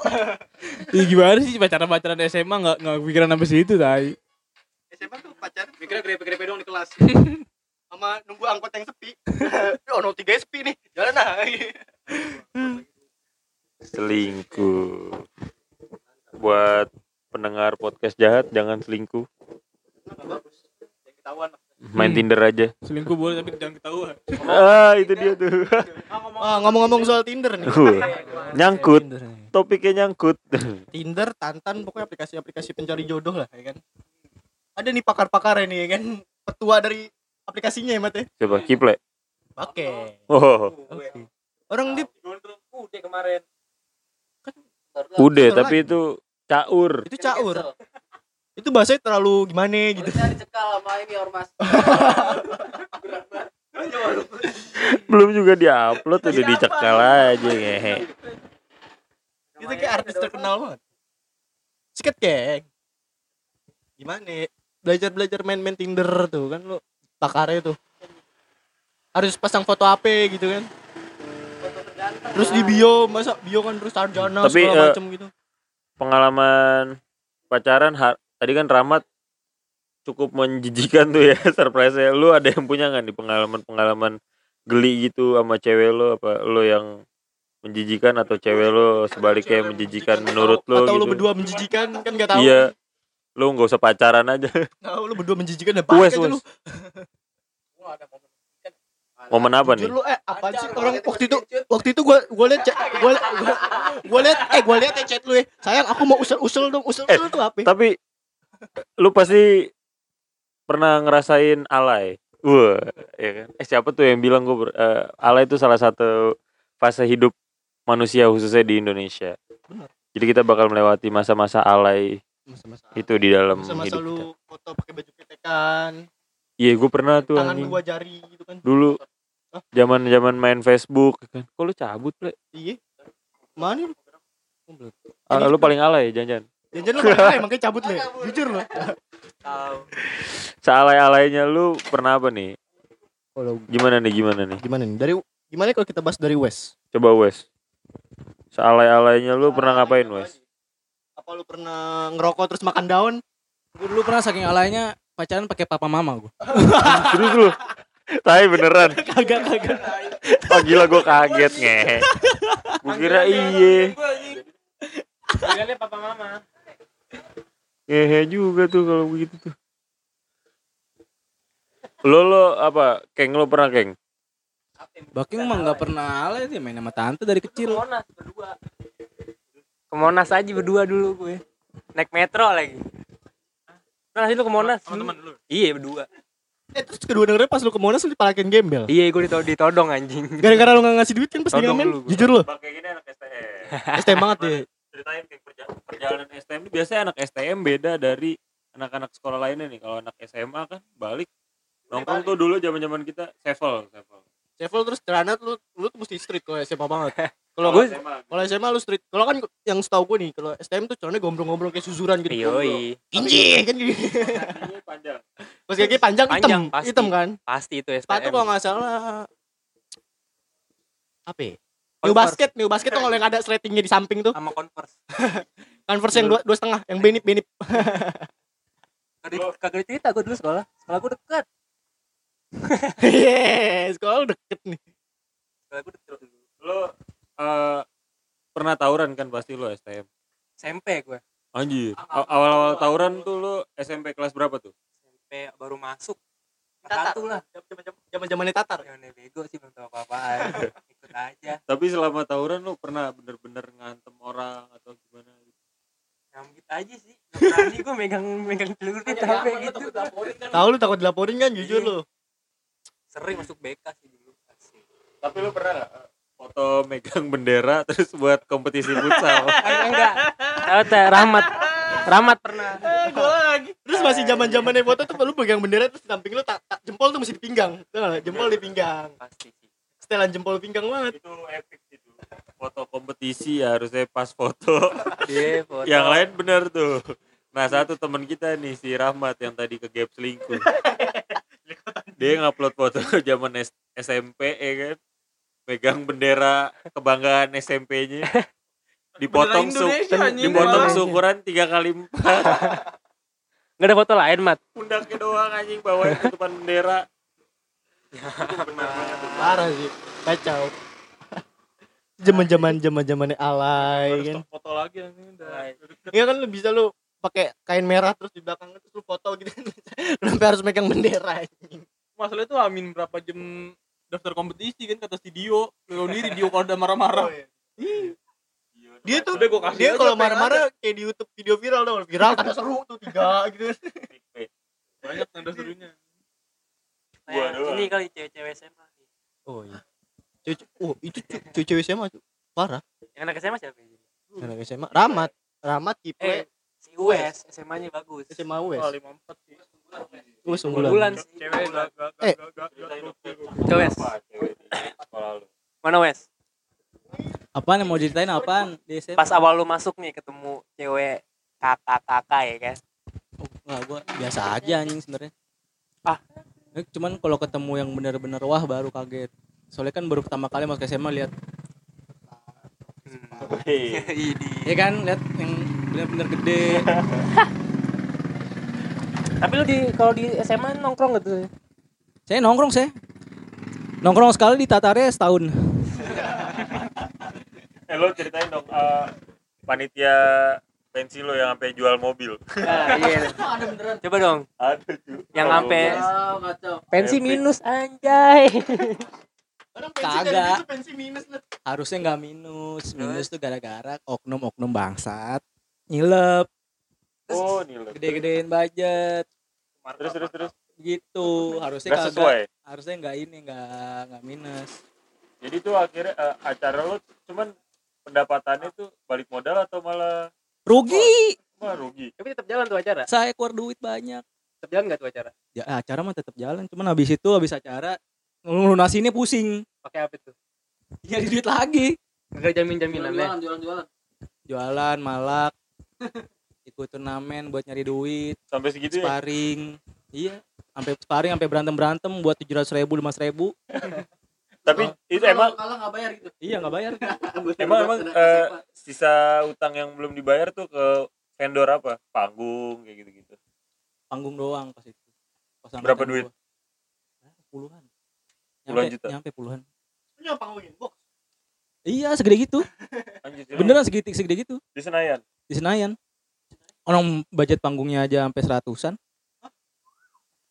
Ih, gimana sih pacaran-pacaran SMA nggak nggak kepikiran sampai situ tai. SMA tuh pacaran Mikirnya grepe-grepe doang di kelas. [laughs] sama nunggu angkot yang sepi. [laughs] oh, 03 sepi nih. Jalan ah. Selingkuh. Buat pendengar podcast jahat jangan selingkuh. Ketahuan. Main Hmm. Tinder aja. Selingkuh boleh tapi jangan ketahuan. [laughs] Ah, itu dia tuh. Ah, ngomong-ngomong soal Tinder nih. Uh, nyangkut. Topiknya nyangkut. [laughs] Tinder, Tantan, pokoknya aplikasi-aplikasi pencari jodoh lah, ya kan. Ada nih pakar-pakar ini ya kan, petua dari aplikasinya ya, Mat ya. Coba Kiple. Pakai. Oh, Orang di Udah kemarin. udah Betul tapi itu caur. itu caur. Itu bahasanya terlalu gimana gitu. Dicekal sama ini ormas. [laughs] Belum juga diupload udah dicekal aja ngehe. Itu kayak artis terkenal banget. Sikat geng. Gimana? Belajar-belajar main-main Tinder tuh kan lu pakarnya tuh. Harus pasang foto HP gitu kan. Terus di bio, masa bio kan terus sarjana Tapi, segala macem gitu. Pengalaman pacaran ha- tadi kan Ramat cukup menjijikan tuh ya [laughs] surprise -nya. Lu ada yang punya nggak nih pengalaman-pengalaman geli gitu sama cewek lo apa lo yang menjijikan atau cewek lo sebaliknya menjijikan menurut lo Atau gitu. lu berdua menjijikan kan gak tahu. Iya. Lu nggak usah pacaran aja. Tahu lu berdua menjijikan dan Wes, balik aja lu. Momen apa nih? Lu eh apa sih orang waktu itu waktu itu gua gua liat chat gua liat gua, gua liat eh gua liat ya chat lu ya. Sayang aku mau usul-usul dong. Usul-usul tuh apa? Tapi lu pasti pernah ngerasain alay. Wah, ya kan? Eh siapa tuh yang bilang gue alay itu salah satu fase hidup manusia khususnya di Indonesia. Benar. Jadi kita bakal melewati masa-masa alay Masa-masa itu di dalam masa-masa hidup kita. lu foto pakai baju ketekan, Iya, gue pernah tuh tangan anjing. dua jari gitu kan. Dulu Hah? zaman-zaman main Facebook kan. Kok lu cabut, Ple? Iya. Mana lu? Ah, lu paling alay jangan-jangan. Jangan lu pakai emang kayak cabut le. [laughs] Jujur lu. Sealay-alaynya lu pernah apa nih? Kalau Gimana nih, gimana nih? gimana nih? Dari gimana kalau kita bahas dari West? Coba Wes. Sealay-alaynya lu pernah ngapain, Wes? Apa lu pernah ngerokok terus makan daun? Gue dulu pernah saking alaynya pacaran pakai papa mama gue. Terus [laughs] lu? Tai beneran. [laughs] Kagak kagak. Oh gila gue kaget ngehe. Gue kira iye. Panggilannya papa mama. Ngehe juga tuh kalau begitu tuh. Lo lo apa? Keng lo pernah keng? Baking mah nggak pernah alay sih main sama tante dari kecil. Monas berdua. Ke Monas aja berdua dulu gue. Naik metro lagi. Nah, lu ke Monas. Teman-teman lu. Iya, berdua. Eh terus kedua dengernya pas lu ke Monas lu dipalakin gembel. Iya, gue ditodong, ditodong anjing. Gara-gara lu gak ngasih duit kan pas di ngamen. Jujur lu. Kayak gini anak STM. STM [laughs] banget ya. Ceritain kayak perja- perjalanan STM itu biasanya anak STM beda dari anak-anak sekolah lainnya nih. Kalau anak SMA kan balik nongkrong tuh dulu zaman-zaman kita sevel, sevel. Sevel terus celana lu lu tuh mesti street kalau SMA banget. [laughs] Kalau Gue- kalau SMA lu street. Kalau kan yang setahu gue nih, kalau STM tuh celananya gombrong-gombrong kayak susuran gitu. Yoi. Inji kan gitu. [laughs] Panjang. Pas kaki panjang, Panjang, hitam, pasti. hitam kan. Pasti itu STM. Sepatu kalau nggak salah apa? ya? New basket, new basket tuh kalau yang ada sletingnya di samping tuh. sama converse [laughs] Converse yang dua, dua setengah, yang benip benip. kagak kagak cerita gue dulu sekolah sekolah gue dekat Yes, sekolah lu deket nih. sekolah gue dulu Lo eh, pernah tawuran kan pasti lo STM. SMP gue Anjir. A- Awal-awal tawuran tuh lo SMP kelas berapa tuh? SMP baru masuk satu lah Zaman zamannya tatar. jangan bego sih belum tahu apa-apaan [laughs] ikut aja Tapi selama tawuran lo pernah bener-bener ngantem orang atau gimana gitu? nyambit aja sih berani gue megang megang celurit sampai gitu Tahu lu takut dilaporin kan jujur lu. Sering masuk BK sih dulu Asik. Tapi lo pernah nggak eh, foto megang bendera [laughs] terus buat kompetisi futsal? Ah, [laughs] enggak tahu teh Rahmat Rahmat pernah Gua lagi. Terus masih zaman zamannya foto tuh lu pegang bendera terus di samping lu tak, tak- jempol tuh mesti di pinggang. Tuh jempol di pinggang. pasti sih Setelan jempol pinggang banget. itu epic itu. Foto kompetisi ya harusnya pas foto. [laughs] iya foto yang lain bener tuh. Nah satu teman kita nih si Rahmat yang tadi ke gap selingkuh. [laughs] Dia ngupload foto [laughs] zaman S- SMP ya kan. Megang bendera kebanggaan SMP-nya. Dipotong su dipotong seukuran tiga kali empat. [laughs] nggak ada foto lain mat Pundaknya doang anjing bawain tutupan bendera. Parah sih. Kacau. Zaman-zaman zaman-zamannya alay Harus kan. foto lagi anjing udah. Iya kan lu bisa lu pakai kain merah terus di belakang terus lu foto gitu kan. [laughs] Lu sampai harus megang bendera anjing. Masalahnya tuh amin berapa jam daftar kompetisi kan kata si Dio. Lu diri Dio kalau udah marah-marah. Dia tuh Udah gua kasih dia kalau marah-marah kayak di YouTube video viral dong. Viral tanda seru tuh tiga gitu. [laughs] Banyak tanda serunya. Gua Nah, ini kali cewek-cewek SMA Oh iya. Cewek, oh itu cu- cewek SMA tuh. Parah. yang anak SMA siapa ya? Anak SMA. Ramat. Ramat Kipe. eh si US SMA nya bagus SMA US. Oh, 54 sih. US unggulan unggulan. sih Cewek gak gak Eh. gak cewek mana Wes Apaan yang mau ceritain apaan di SMA? pas awal lu masuk nih ketemu cewek kakak-kakak ya kan Oh, enggak, gua biasa aja anjing sebenarnya. Ah. Eh, Cuman kalau ketemu yang benar-benar wah baru kaget. Soalnya kan baru pertama kali masuk SMA lihat Hei. ini ya kan lihat yang benar-benar gede. [laughs] tapi lu di kalau di SMA nongkrong gitu saya nongkrong saya. Nongkrong sekali di Tatare setahun. [laughs] Eh lo ceritain dong eh, panitia pensi lo yang sampai jual mobil. nah, iya [laughs] coba dong Ada cuy. yang sampai kacau. pensi minus anjay Orang Kagak. pensi pensi minus lah. Harusnya nggak minus. Minus tuh gara-gara oknum-oknum bangsat nyilep. Oh lo. gede-gedein budget. Terus terus terus. gitu. Harusnya Gak kagak sesuai. harusnya nggak ini nggak nggak minus. Jadi tuh akhirnya eh, acara lo cuman pendapatannya tuh balik modal atau malah rugi. Malah rugi. tapi tetap jalan tuh acara? Saya keluar duit banyak. Tetap jalan nggak tuh acara? Ya acara mah tetap jalan. Cuman habis itu habis acara ngelunasinnya pusing. Pakai apa tuh? Nyari duit lagi. Nggak jamin jaminan ya Jualan, jualan, jualan. jualan malak ikut turnamen buat nyari duit Sampai segitu ya. sparring iya sampai sparring sampai berantem berantem buat tujuh ratus ribu lima ribu [laughs] Tapi itu emang kalah nggak bayar gitu. iya nggak bayar [laughs] emang emang eh, sisa utang yang belum dibayar tuh ke vendor apa? Panggung kayak gitu-gitu. panggung doang pas itu pas Berapa duit? gua. Puluhan Puluhan nyampe, juta? nyampe puluhan Punya panggungin box. iya segede gitu [laughs] Anjir, beneran segede segede gitu di Senayan. Di Senayan orang budget panggungnya aja sampai seratusan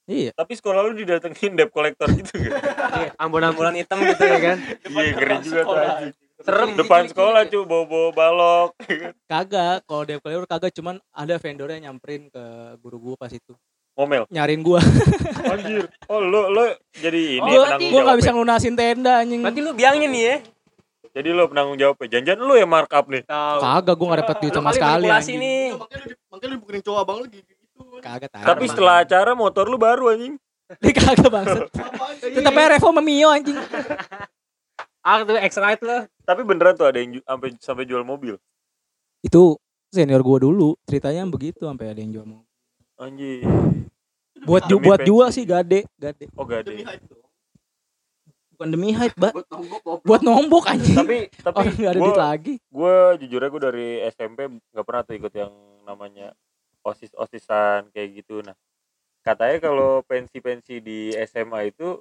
iya Tapi sekolah lu didatengin debt collector gitu kan? Iya, ambulan-ambulan hitam gitu ya kan Iya ngeri juga tuh anjing. serem Depan sekolah cuy bawa-bawa balok. kagak kalau debt collector kagak cuman ada vendornya nyamperin ke guru gua pas itu Ngomel. nyariin gua Anjir. Oh lu lu jadi ini penanggung gua nggak jawab. bisa lunasin tenda anjing berarti lu biangnya nih ya Jadi lu penanggung jawab. ya? Jangan-jangan lu yang markup nih. tahu kagak gua nggak dapat duit sama sekali manipulasi anjing. nih Makanya lu di- makanya lu bukunin cowok abang lu gitu. kagak tahu Tapi setelah acara motor lu baru anjing. [laughs] Dia kagak bangsat tetep aja Revo sama Mio anjing [laughs] ah tuh extra itu lo Tapi beneran tuh ada yang sampai sampai jual mobil. itu senior gua dulu ceritanya begitu sampai ada yang jual mobil. Anjir. buat ju buat jual sih gade gade Oh gak ada. Demi hype tuh. Bukan demi hype Buat nombok buat nombok anjing. Tapi tapi orang nggak ada duit gue lagi. gue jujur aja gue dari SMP nggak pernah tuh ikut yang namanya osis osisan kayak gitu. Nah katanya kalau pensi pensi di SMA itu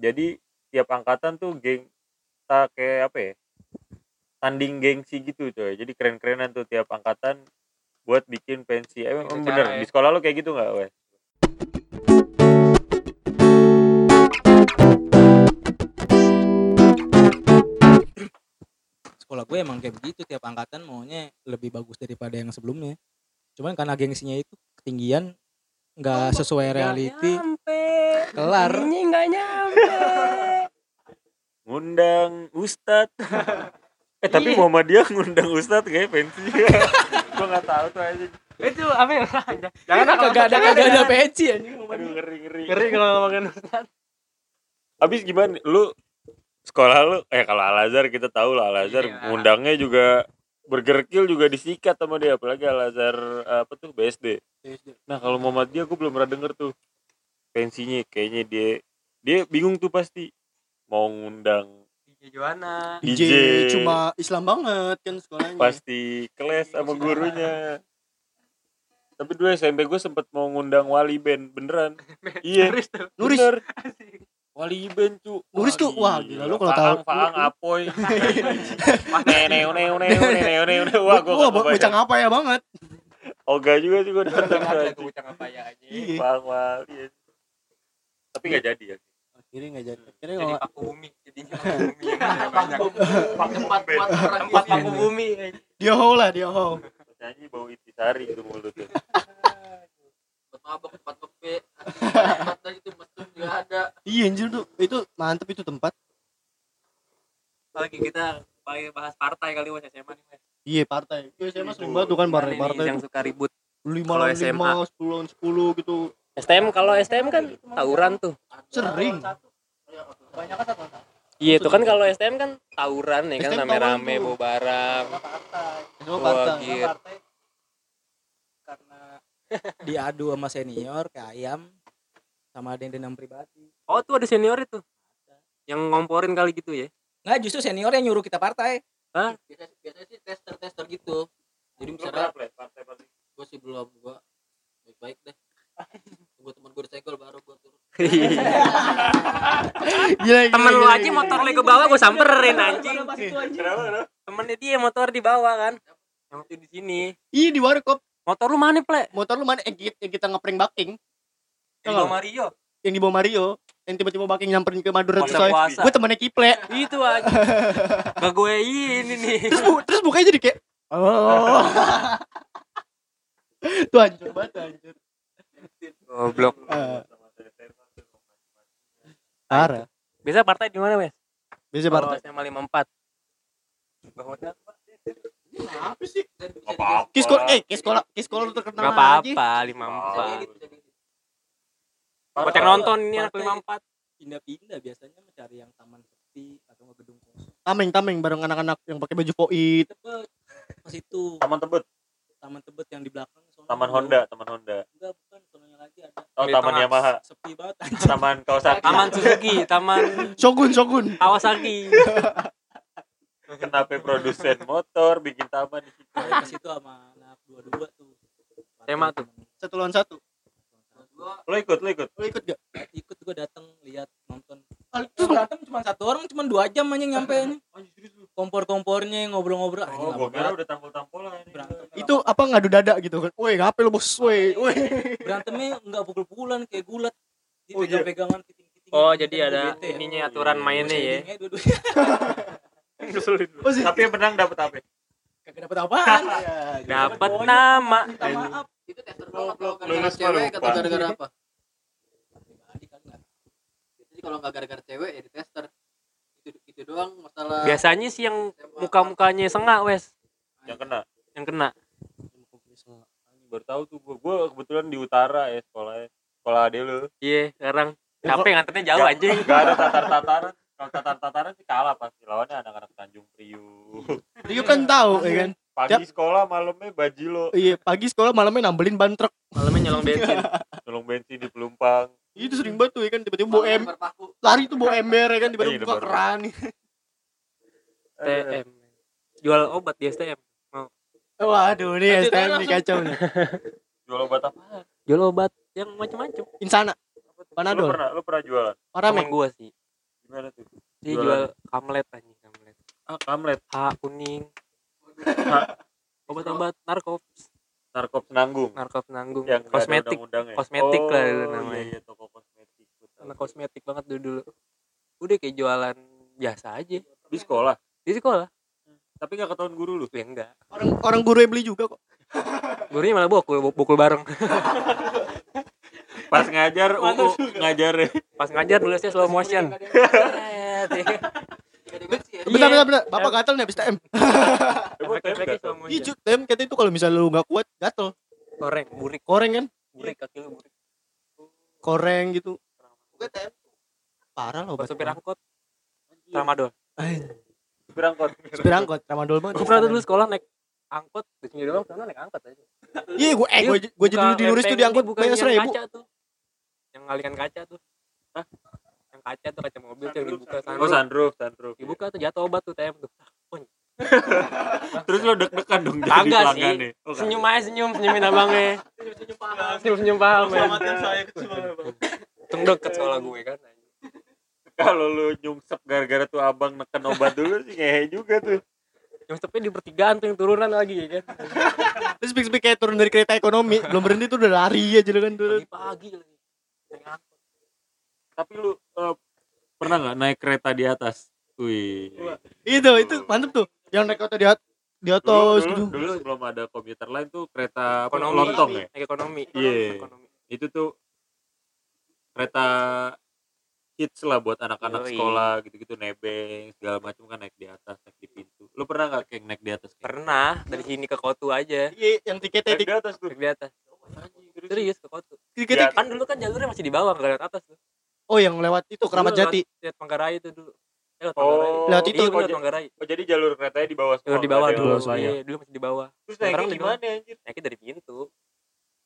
jadi tiap angkatan tuh geng tak kayak apa ya tanding gengsi gitu coy. Jadi keren kerenan tuh tiap angkatan buat bikin pensi. Eh, emang Bikin bener? ya. di sekolah lo kayak gitu nggak wes sekolah gue emang kayak begitu tiap angkatan maunya lebih bagus daripada yang sebelumnya. Cuman karena gengsinya itu ketinggian nggak sesuai reality nyampe. kelar. Ini nggak nyampe. [laughs] Ngundang ustad [laughs] eh tapi. Muhammadiyah ngundang ustad kayak pensi. [laughs] Gue nggak tahu tuh aja itu apa ya jangan kagak ada kagak ada pensi anjing aduh ngeri ngeri. Ngeri kalau ngomongin Abis gimana? Lu sekolah lu eh kalau Al Azhar kita tahu lah Al Azhar Iya. ngundangnya juga bergerkil juga disikat sama dia apalagi Al Azhar apa tuh BSD. Nah kalau Muhammadiyah gue belum pernah denger tuh pensinya kayaknya dia dia bingung tuh pasti mau ngundang Joana DJ, DJ cuma Islam banget kan sekolahnya. pasti keles sama gurunya. Tapi dulu SMP gue sempet mau ngundang wali band beneran. [laughs] iya. Nuris. Bener. Wali band cu. Nuris tuh, wah, gila, lu kalau tahu- Faang, apoy. Neo, [laughs] neo, neo, neo, neo. Wah, gue Wah, bocah kebayang. ngapa ya banget. Oga juga sih gue datang. Bocah apa ya aja wali. ya. Tapi gak jadi ya. Akhirnya enggak jadi. Akhirnya jadi paku bumi jadinya paku bumi yang banyak Tempat buat orang tempat gila. paku bumi dia ho lah, dia ho. Nyanyi bau intisari itu mulutnya. Mabok, tempat kopi. Tempat itu mesum juga ada. Iya anjir tuh. Itu mantep itu tempat. lagi kita pakai bahas partai kali was SMA nih Mas. Iya partai. Iya saya sering banget tuh kan partai partai yang suka ribut Lima lawan SMA. lima, sepuluh lawan sepuluh gitu. STM kalau STM kan tawuran tuh Sering. iya itu kan kalau STM kan tawuran ya kan rame-rame tuh. bawa barang Semua partai. Diadu sama senior kayak ayam sama ada yang dendam pribadi oh tuh ada senior itu yang ngomporin kali gitu ya nggak justru senior yang nyuruh kita partai Biasanya, biasanya sih tester-tester gitu. Jadi misalnya gue sih belum gue baik-baik deh. Tunggu teman gue disegel baru gue turun. Gila, gila, temen lu aja gila. motor lu ke bawah gue samperin anjing Kenapa? kenapa? temennya dia motor di bawah kan yang waktu di sini Iya di warkop. Motor lu mana ple Motor lu mana? Eh, yang kita ngeprank baking. di bawah nggak? Mario Yang di bawah Mario. Yang tiba-tiba baking nyamperin ke Madura terus Gue temennya Kiple. itu aja [laughs] gak gue ini nih Terus, bu- terus bukanya jadi kayak. Oh. tuh hancur banget hancur. goblok Eh, parah. biasa partai di mana wes Biasa kalau partai. SMA 54 Bahwa Apa sih? Apa-apa. Kis sekolah, eh, kis sekolah, kis sekolah lu terkenal Gak apa-apa, Bisa 54 gitu, bisa gitu. Buat yang nonton ini anak Partai. 54 pindah-pindah biasanya mencari yang taman sepi atau nggak gedung kosong Tameng, tameng bareng anak-anak yang pakai baju poit. tebet pas itu Taman Tebet, taman tebet yang di belakang Taman Honda, Taman Honda. enggak bukan sononya lagi ada Oh, Taman. Yamaha, sepi banget Taman Kawasaki. Taman Suzuki, Taman Shogun, Shogun. Kawasaki [laughs] Kenapa produsen motor bikin taman di situ? pas itu sama anak dua-dua tuh SMA tuh. Satu lawan satu. Lo ikut, lo ikut. Lu ikut gak? ikut gue datang lihat nonton Ah, terus berantem cuma satu orang cuma dua jam aja nyampe kompor-kompornya ngobrol-ngobrol anjing Oh, gua kira udah tampol-tampolan. berantem Itu apa ngadu dada gitu kan. Woi, ngapain lu bos? Woi, woi. berantemnya nggak pukul-pukulan kayak gulat Oh, iya. pegang-pegangan kiting-kiting Oh, jadi ada ya. ininya aturan mainnya ya. [laughs] Dua-duanya. Oh, sih. Tapi yang menang dapat apa? kagak dapet apaan [laughs] Dapat nama. minta maaf Itu tester atau gara-gara Lulus cewek lupa. atau gara-gara apa? Jadi kalau nggak gara-gara cewek ya di tester. Itu itu doang masalah Biasanya sih yang muka-mukanya sengak wes Yang kena. yang kena. Baru tahu tuh gua. Gua kebetulan di utara ya sekolahnya. Sekolah ade lu. Iya, sekarang capek nganternya jauh anjing. nggak ada tatar-tataran. Kalau tatar-tataran sih kalah pasti. Lawannya anak-anak Tanjung Priuk. Rio kan tahu ya kan. Pagi sekolah, malamnya bajilo. Iya, pagi sekolah malamnya nambelin ban truk. Malamnya nyolong bensin. [laughs] Tolong bensin di Pelumpang. Itu sering banget tuh ya kan tiba-tiba bawa em Lempar paku. lari tuh bawa ember ya kan tiba-tiba Iya, buka keran. [laughs] STM jual obat di STM Waduh nih Nanti STM nih kacau nih. Jual obat apa? jual obat yang macam-macam Insana, Lu Panadol, pernah lu pernah jualan? Temen gua sih Gimana tuh? dia Jualan. jual kamlet anjing kamlet Ah, kamlet, H kuning Ha. obat-obat narkops narkop nanggung. narkops nanggung Yang kosmetik undang-undangnya. Kosmetik lah dulu Oh, namanya. Iya, iya, toko kosmetik. Anak kosmetik banget dulu dulu udah kayak jualan biasa aja Di sekolah. di sekolah Tapi gak ketahuan guru lu. ya enggak Orang orang guru yang beli juga kok. gurunya malah bokul bokul bareng [laughs] Pas ngajar, UU ngajar pas ngajar nulisnya slow motion Bentar, bentar, bentar. Bapak gatel nih habis TM. Iya, TM kata itu kalau misalnya lu nggak kuat gatel. koreng burik Koreng kan? burik kaki lu burik Koreng gitu. Gue TM. Parah loh supir angkot tramadol Supir angkot. Supir angkot, tramadol banget. gue pernah dulu sekolah naik angkot di sini doang sana naik angkot aja Iya, gue eh gue gue jadi dulu di Nuris tuh diangkut bukan bayar yang seribu. kaca tuh yang ngalikan kaca tuh. Hah? yang kaca tuh kaca mobil tuh yang dibuka Oh, sunroof sunroof, sunroof. dibuka tuh jatuh obat tuh TM tuh. [laughs] Terus lo deg-degan dong jadi kagak sih. pelanggannya. Oh, senyum aja senyum senyumin abangnya. Senyum senyum paham. Ya Selamatin saya banget, Bang. Deket sekolah gue kan Kalau lu nyungsep gara-gara tuh abang neken obat dulu sih ngehe juga tuh. yang sepi di pertigaan tuh yang turunan lagi ya kan? Terus speak kayak turun dari kereta ekonomi, belum berhenti tuh udah lari aja lu kan turun. pagi-pagi lagi Tapi lu eh, pernah nggak naik kereta di atas? Wih. Itu itu mantep tuh. Yang naik kereta di at- di Dulu, atas dulu, gitu. dulu sebelum ada komuter lain tuh kereta apa, ekonomi lontong ya. naik ekonomi Iya. ekonomi Itu tuh kereta hits lah buat anak-anak sekolah gitu-gitu nebeng segala macam kan naik di atas naik di pintu. Lu pernah nggak kayak naik di atas? Kayak? pernah dari sini ke Kotu aja Iya, yang tiketnya Naik di atas tuh. naik di atas serius ke Kotu tiketnya. kan dulu kan jalurnya masih di bawah nggak lewat atas tuh Oh, yang lewat itu Keramat Dulu Jati. lewat- lewat Manggarai itu dulu Eh, lewat Oh. Manggarai Lewat itu, iya, oh, jadi- Manggarai Oh jadi jalur keretanya di bawah semua. jalur di bawah dulu iya dulu masih di bawah Terus naiknya di gimana anjir? naiknya dari pintu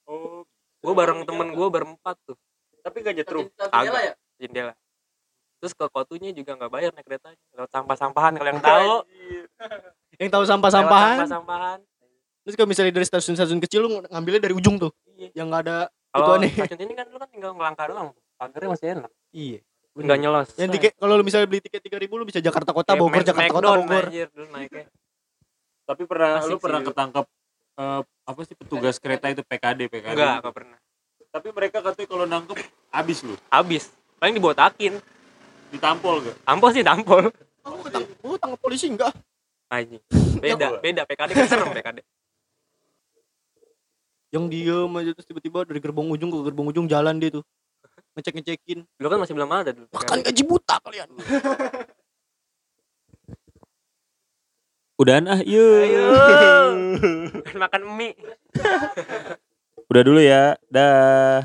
Oh, gue bareng temen gue berempat tuh tapi nggak nyetrum. Jendela ya? jendela terus ke kotunya juga nggak bayar naik keretanya lewat sampah-sampahan kalau yang tahu. Yang tahu Lewat sampah-sampahan. sampah-sampahan Terus kalau misalnya dari stasiun-stasiun kecil lu ngambilnya dari ujung tuh. iya Yang nggak ada kalau aneh. stasiun ini kan lu kan tinggal ngelangkah doang pagarnya masih enak Iya. nggak nyelos Yang tiket kalau lu misalnya beli tiket 3000 lu bisa Jakarta Kota, Kayak Bogor, Mac- Jakarta Kota, Bogor. anjir, dulu naiknya Tapi pernah Asik lu pernah ketangkep eh, apa sih petugas kereta itu PKD PKD. enggak enggak pernah Tapi mereka katanya kalau nangkep habis lu. habis paling dibotakin Ditampol gak? tampol sih tampol Oh, ketang oh, tangkap polisi enggak? anjing beda Iya. beda PKD kan serem PKD Yang diem aja terus tiba-tiba dari gerbong ujung ke gerbong ujung jalan dia tuh. Ngecek-ngecekin. dulu kan masih belum ada dulu Makan gaji buta kalian. [laughs] Udahan ah, yuk. Ayo. [laughs] makan mie Udah dulu ya. Dah.